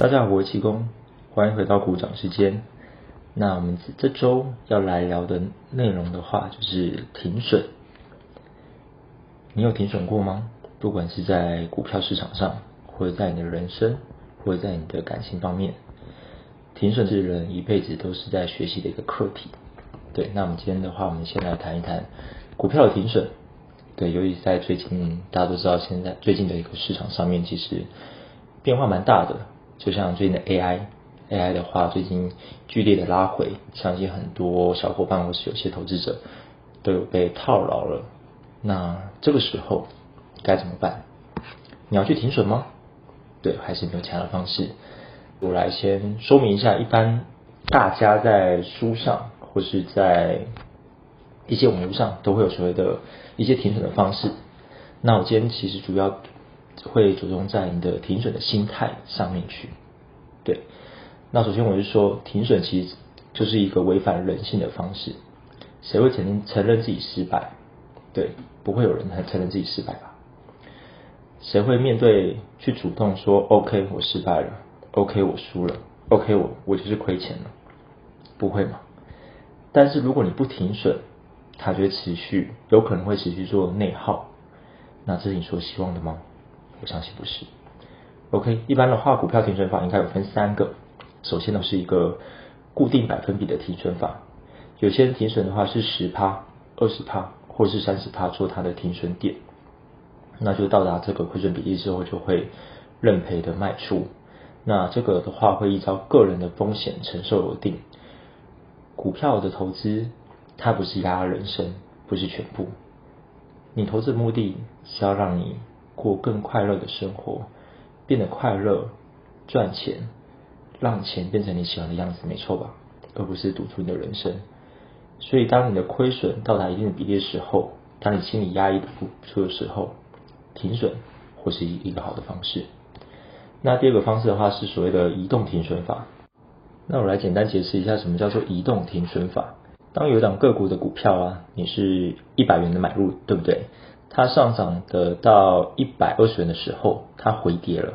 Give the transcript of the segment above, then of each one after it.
大家好，我是气功，欢迎回到鼓掌时间。那我们这周要来聊的内容的话，就是停损。你有停损过吗？不管是在股票市场上，或者在你的人生，或者在你的感情方面，停损是人一辈子都是在学习的一个课题。对，那我们今天的话，我们先来谈一谈股票的停损。对，由于在最近，大家都知道，现在最近的一个市场上面，其实变化蛮大的。就像最近的 AI，AI 的话，最近剧烈的拉回，相信很多小伙伴或是有些投资者都有被套牢了。那这个时候该怎么办？你要去停损吗？对，还是没有其他的方式？我来先说明一下，一般大家在书上或是在一些网络上都会有所谓的一些停损的方式。那我今天其实主要会着重在你的停损的心态上面去。对，那首先我就说，停损其实就是一个违反人性的方式。谁会承认承认自己失败？对，不会有人很承认自己失败吧？谁会面对去主动说 “OK，我失败了，OK，我输了，OK，我我就是亏钱了”？不会嘛？但是如果你不停损，它就会持续，有可能会持续做内耗。那这是你所希望的吗？我相信不是。OK，一般的话，股票停损法应该有分三个。首先呢，是一个固定百分比的停损法。有些人停损的话是十趴、二十趴。或是三十趴做它的停损点，那就到达这个亏损比例之后就会认赔的卖出。那这个的话会依照个人的风险承受而定。股票的投资它不是压人生，不是全部。你投资的目的是要让你过更快乐的生活，变得快乐，赚钱，让钱变成你喜欢的样子，没错吧？而不是赌出你的人生。所以，当你的亏损到达一定的比例的时候，当你心里压抑的不出的时候，停损或是一个好的方式。那第二个方式的话是所谓的移动停损法。那我来简单解释一下什么叫做移动停损法。当有一档个股的股票啊，你是一百元的买入，对不对？它上涨的到一百二十元的时候，它回跌了。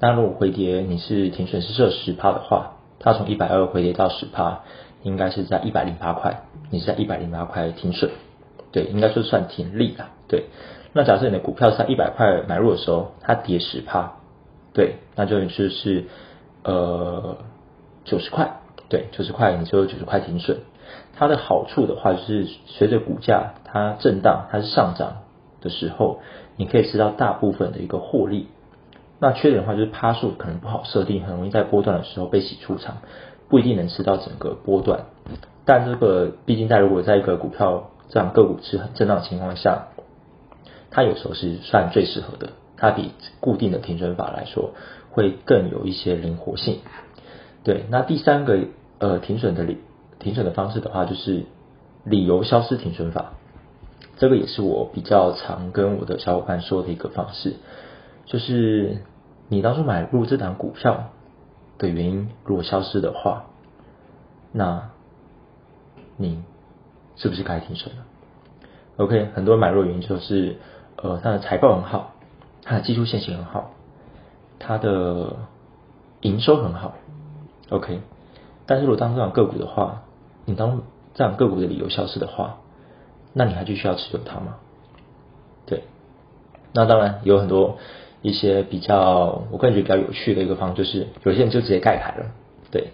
那如果回跌，你是停损是设十趴的话，它从一百二回跌到十趴。应该是在一百零八块，你是在一百零八块停损，对，应该说算停利了，对。那假设你的股票在一百块买入的时候，它跌十趴，对，那就是是呃九十块，对，九十块你就九十块停损。它的好处的话，就是随着股价它震荡，它是上涨的时候，你可以吃到大部分的一个获利。那缺点的话，就是趴数可能不好设定，很容易在波段的时候被洗出场。不一定能吃到整个波段，但这个毕竟在如果在一个股票这样个股是很震荡情况下，它有时候是算最适合的，它比固定的停损法来说会更有一些灵活性。对，那第三个呃停损的理停损的方式的话，就是理由消失停损法，这个也是我比较常跟我的小伙伴说的一个方式，就是你当初买入这档股票。的原因如果消失的话，那你是不是该停损了？OK，很多人买入的原因就是，呃，它的财报很好，它的技术线型很好，它的营收很好，OK。但是如果当这样个股的话，你当这样个股的理由消失的话，那你还继续要持有它吗？对，那当然有很多。一些比较我个人觉得比较有趣的一个方，就是有些人就直接盖牌了。对，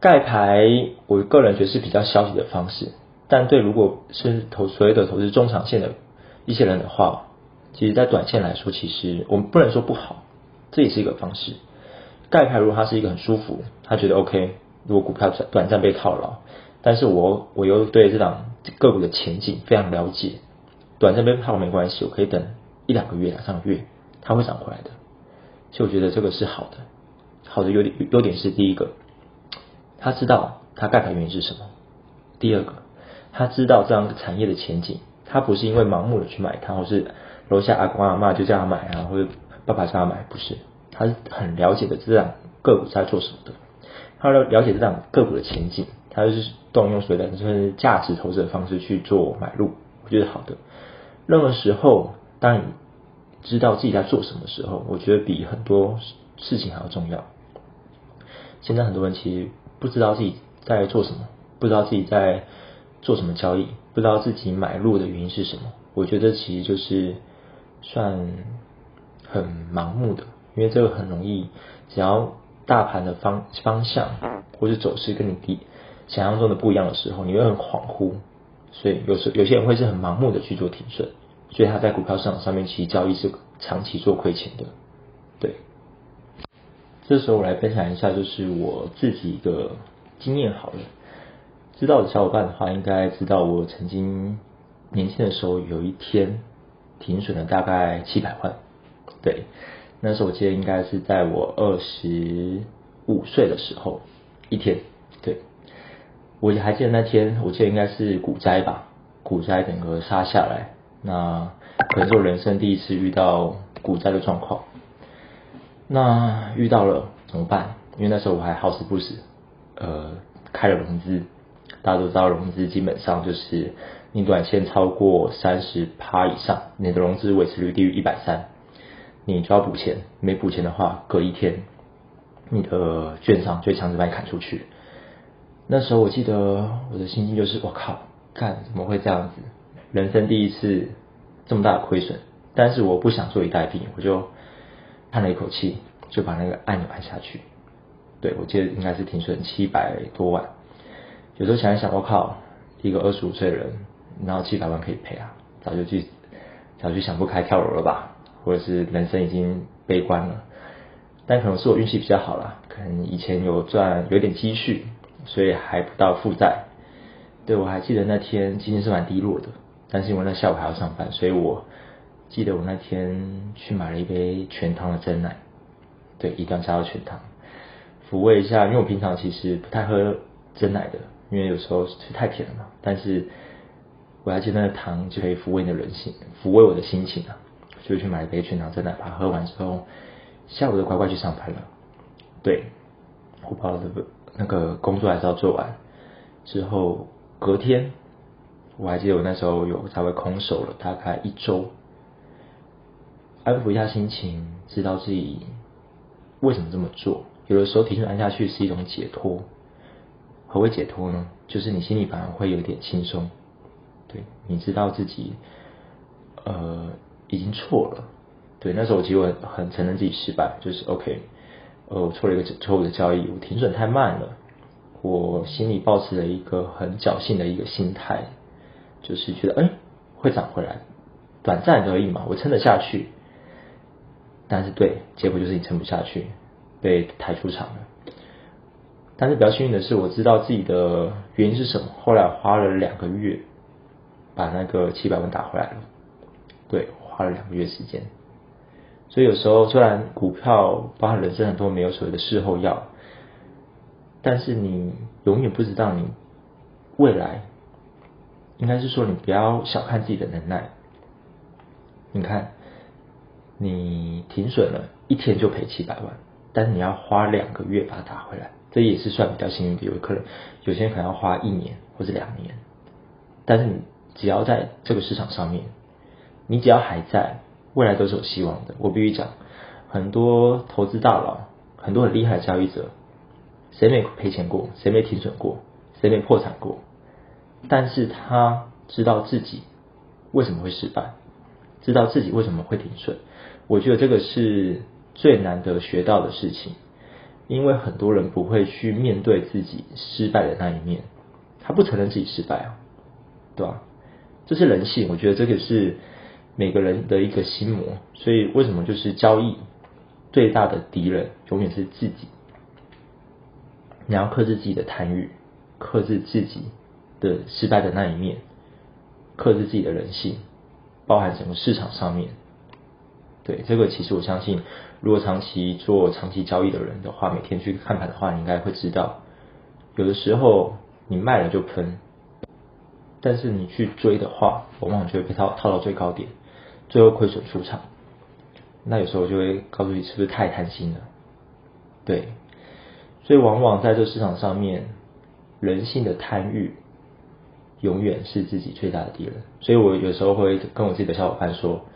盖牌，我个人觉得是比较消极的方式。但对如果是投所谓的投资中长线的一些人的话，其实在短线来说，其实我们不能说不好，这也是一个方式。盖牌如果他是一个很舒服，他觉得 OK。如果股票短短暂被套牢，但是我我又对这档个股的前景非常了解，短暂被套没关系，我可以等一两个月、两三个月。它会涨回来的，所以我觉得这个是好的。好的优点优点是第一个，他知道他盖牌原因是什么；第二个，他知道这样产业的前景，他不是因为盲目的去买它，或是楼下阿公阿妈就叫他买啊，或者爸爸叫他买，不是，他是很了解的这样个股在做什么的，他了了解这样个股的前景，他就是动用所谓的就是价值投资的方式去做买入，我觉得好的。任何时候，当你知道自己在做什么时候，我觉得比很多事情还要重要。现在很多人其实不知道自己在做什么，不知道自己在做什么交易，不知道自己买入的原因是什么。我觉得其实就是算很盲目的，因为这个很容易，只要大盘的方方向或者走势跟你低想象中的不一样的时候，你会很恍惚。所以有时有些人会是很盲目的去做停损，所以他在股票市场上面其实交易是长期做亏钱的。对，这时候我来分享一下，就是我自己一个经验好了。知道的小伙伴的话，应该知道我曾经年轻的时候有一天停损了大概七百万。对，那时候我记得应该是在我二十五岁的时候一天。我还记得那天，我记得应该是股灾吧，股灾整个杀下来，那可能是我人生第一次遇到股灾的状况。那遇到了怎么办？因为那时候我还好死不死，呃，开了融资。大家都知道，融资基本上就是你短线超过三十趴以上，你的融资维持率低于一百三，你就要补钱。没补钱的话，隔一天，你的券商就会强制把你砍出去。那时候我记得我的心情就是我靠，看怎么会这样子？人生第一次这么大的亏损，但是我不想坐以待毙，我就叹了一口气，就把那个按钮按下去。对我记得应该是停损七百多万。有时候想一想，我靠，一个二十五岁的人，然后七百万可以赔啊，早就去早就想不开跳楼了吧？或者是人生已经悲观了？但可能是我运气比较好啦，可能以前有赚有点积蓄。所以还不到负债，对我还记得那天心情是蛮低落的，但是因为那下午还要上班，所以我记得我那天去买了一杯全糖的真奶，对，一定要加到全糖，抚慰一下，因为我平常其实不太喝真奶的，因为有时候太甜了嘛。但是我还记得那糖就可以抚慰你的人心，抚慰我的心情啊，就去买一杯全糖真奶，把它喝完之后，下午就乖乖去上班了。对，我把我的。那个工作还是要做完，之后隔天，我还记得我那时候有稍微空手了大概一周，安抚一下心情，知道自己为什么这么做。有的时候停损按下去是一种解脱，何为解脱呢？就是你心里反而会有点轻松，对，你知道自己呃已经错了，对，那时候我其实我很承认自己失败，就是 OK。呃，我错了一个错误的交易，我停损太慢了。我心里抱持了一个很侥幸的一个心态，就是觉得，哎，会涨回来，短暂而已嘛，我撑得下去。但是对，结果就是你撑不下去，被抬出场了。但是比较幸运的是，我知道自己的原因是什么。后来花了两个月，把那个七百万打回来了。对，花了两个月时间。所以有时候，虽然股票包含人生很多没有所谓的事后药，但是你永远不知道你未来，应该是说你不要小看自己的能耐。你看，你停损了一天就赔七百万，但是你要花两个月把它打回来，这也是算比较幸运的。有可能有些人可能要花一年或者两年，但是你只要在这个市场上面，你只要还在。未来都是有希望的。我必须讲，很多投资大佬，很多很厉害的交易者，谁没赔钱过？谁没停损过？谁没破产过？但是他知道自己为什么会失败，知道自己为什么会停损。我觉得这个是最难得学到的事情，因为很多人不会去面对自己失败的那一面，他不承认自己失败啊，对吧？这是人性，我觉得这个是。每个人的一个心魔，所以为什么就是交易最大的敌人永远是自己？你要克制自己的贪欲，克制自己的失败的那一面，克制自己的人性，包含整个市场上面。对这个，其实我相信，如果长期做长期交易的人的话，每天去看盘的话，你应该会知道，有的时候你卖了就喷，但是你去追的话，往往就会被套套到最高点。最后亏损出场，那有时候就会告诉你是不是太贪心了？对，所以往往在这市场上面，人性的贪欲永远是自己最大的敌人。所以我有时候会跟我自己的小伙伴说，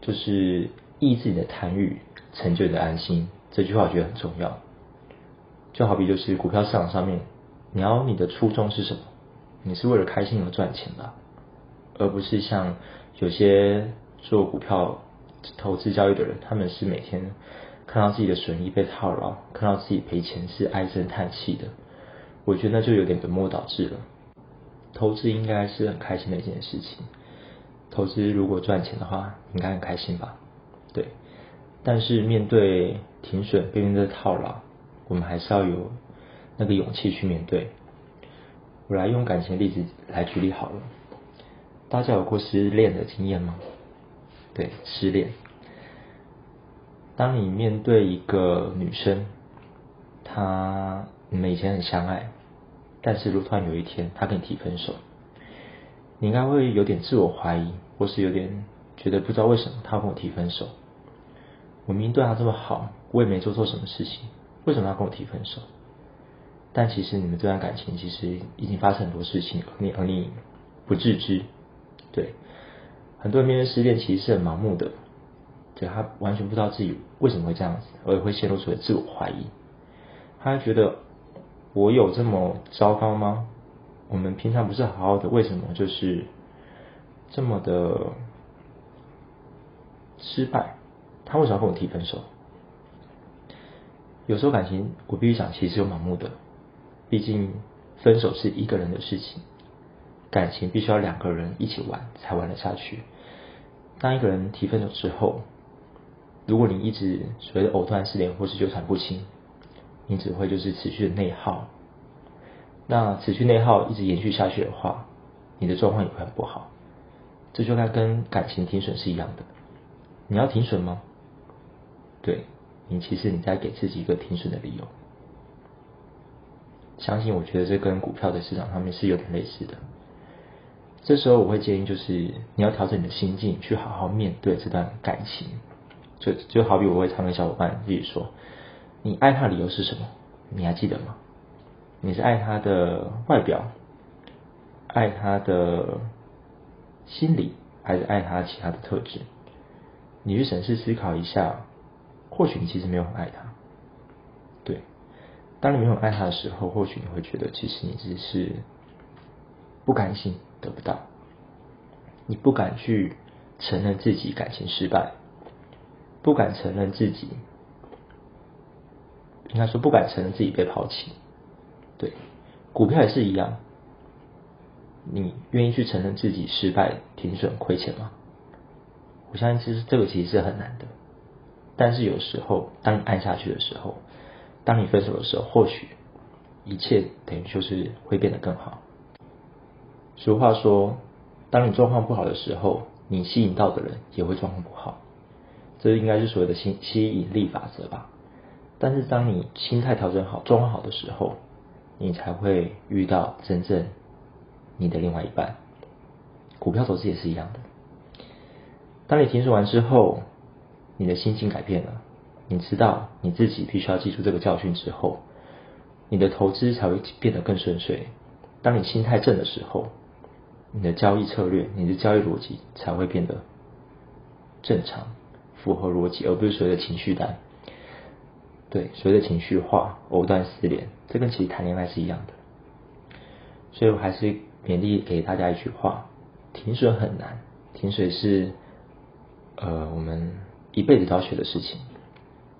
就是抑制你的贪欲，成就你的安心。这句话我觉得很重要。就好比就是股票市场上面，你要你的初衷是什么？你是为了开心而赚钱吧，而不是像有些做股票投资交易的人，他们是每天看到自己的损益被套牢，看到自己赔钱是唉声叹气的。我觉得那就有点本末倒置了。投资应该是很开心的一件事情，投资如果赚钱的话，应该很开心吧？对。但是面对停损，面对套牢，我们还是要有那个勇气去面对。我来用感情例子来举例好了。大家有过失恋的经验吗？对，失恋。当你面对一个女生，她你们以前很相爱，但是如突然有一天她跟你提分手，你应该会有点自我怀疑，或是有点觉得不知道为什么她要跟我提分手。我明明对她这么好，我也没做错什么事情，为什么要跟我提分手？但其实你们这段感情其实已经发生很多事情，而你而你不自知。对，很多人面对失恋其实是很盲目的，对他完全不知道自己为什么会这样子，而会陷入出自我怀疑。他觉得我有这么糟糕吗？我们平常不是好好的，为什么就是这么的失败？他为什么要跟我提分手？有时候感情，我必须讲，其实有盲目的。毕竟分手是一个人的事情，感情必须要两个人一起玩才玩得下去。当一个人提分手之后，如果你一直所谓的藕断丝连或是纠缠不清，你只会就是持续的内耗。那持续内耗一直延续下去的话，你的状况也会很不好。这就该跟感情停损是一样的。你要停损吗？对你，其实你在给自己一个停损的理由。相信我觉得这跟股票的市场上面是有点类似的。这时候我会建议就是你要调整你的心境，去好好面对这段感情。就就好比我会常跟小伙伴自己说，你爱他的理由是什么？你还记得吗？你是爱他的外表，爱他的心理，还是爱他其他的特质？你去审视思考一下。或许你其实没有很爱他，对。当你没有爱他的时候，或许你会觉得，其实你只是不甘心得不到，你不敢去承认自己感情失败，不敢承认自己，应该说不敢承认自己被抛弃。对，股票也是一样，你愿意去承认自己失败、停损、亏钱吗？我相信，其实这个其实是很难的。但是有时候，当你按下去的时候，当你分手的时候，或许一切等于就是会变得更好。俗话说，当你状况不好的时候，你吸引到的人也会状况不好，这应该是所谓的吸吸引力法则吧。但是当你心态调整好、状况好的时候，你才会遇到真正你的另外一半。股票投资也是一样的，当你停损完之后。你的心境改变了，你知道你自己必须要记住这个教训之后，你的投资才会变得更顺遂。当你心态正的时候，你的交易策略、你的交易逻辑才会变得正常、符合逻辑，而不是所谓的情绪单。对，所谓的情绪化、藕断丝连，这跟其实谈恋爱是一样的。所以我还是勉励给大家一句话：停水很难，停水是呃我们。一辈子都要学的事情，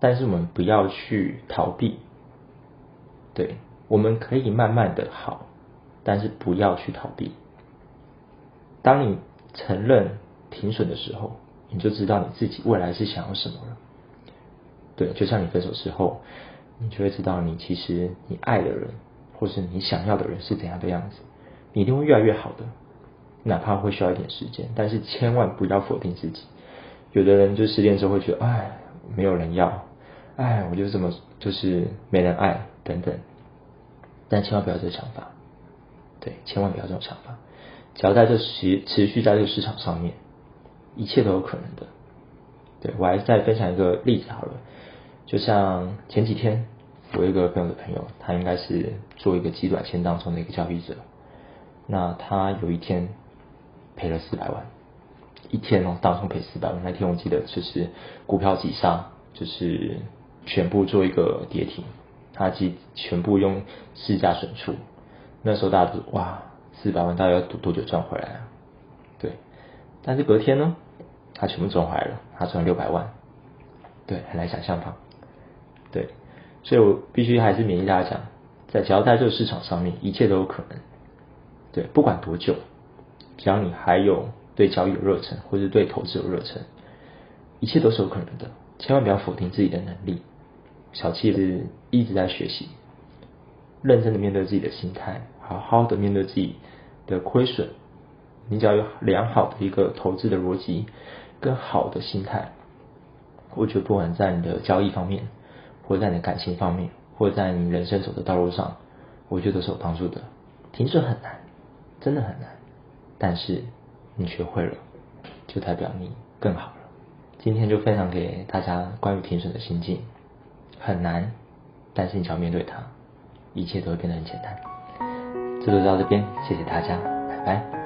但是我们不要去逃避。对，我们可以慢慢的好，但是不要去逃避。当你承认停损的时候，你就知道你自己未来是想要什么了。对，就像你分手之后，你就会知道你其实你爱的人，或是你想要的人是怎样的样子，你一定会越来越好的，哪怕会需要一点时间，但是千万不要否定自己。有的人就失恋之后会觉得，哎，没有人要，哎，我就这么就是没人爱等等，但千万不要这个想法，对，千万不要这种想法。只要在这持持续在这个市场上面，一切都有可能的。对我还再分享一个例子好了，就像前几天我一个朋友的朋友，他应该是做一个极短线当中的一个交易者，那他有一天赔了四百万。一天哦，当中赔四百万。那天我记得就是股票急杀，就是全部做一个跌停，他其实全部用市价损出。那时候大家都哇，四百万大概要多多久赚回来啊？对，但是隔天呢，他全部赚回来了，他赚六百万，对，很难想象吧？对，所以我必须还是勉励大家讲，在只要在这个市场上面，一切都有可能。对，不管多久，只要你还有对交易有热忱，或者对投资有热忱，一切都是有可能的。千万不要否定自己的能力。小七是一直在学习，认真的面对自己的心态，好好的面对自己的亏损。你只要有良好的一个投资的逻辑，跟好的心态，我觉得不管在你的交易方面，或在你的感情方面，或在你人生走的道路上，我觉得是有帮助的。停损很难，真的很难，但是你学会了，就代表你更好了。今天就分享给大家关于停损的心境，很难，但是你只要面对它，一切都会变得很简单。这就到这边，谢谢大家，拜拜。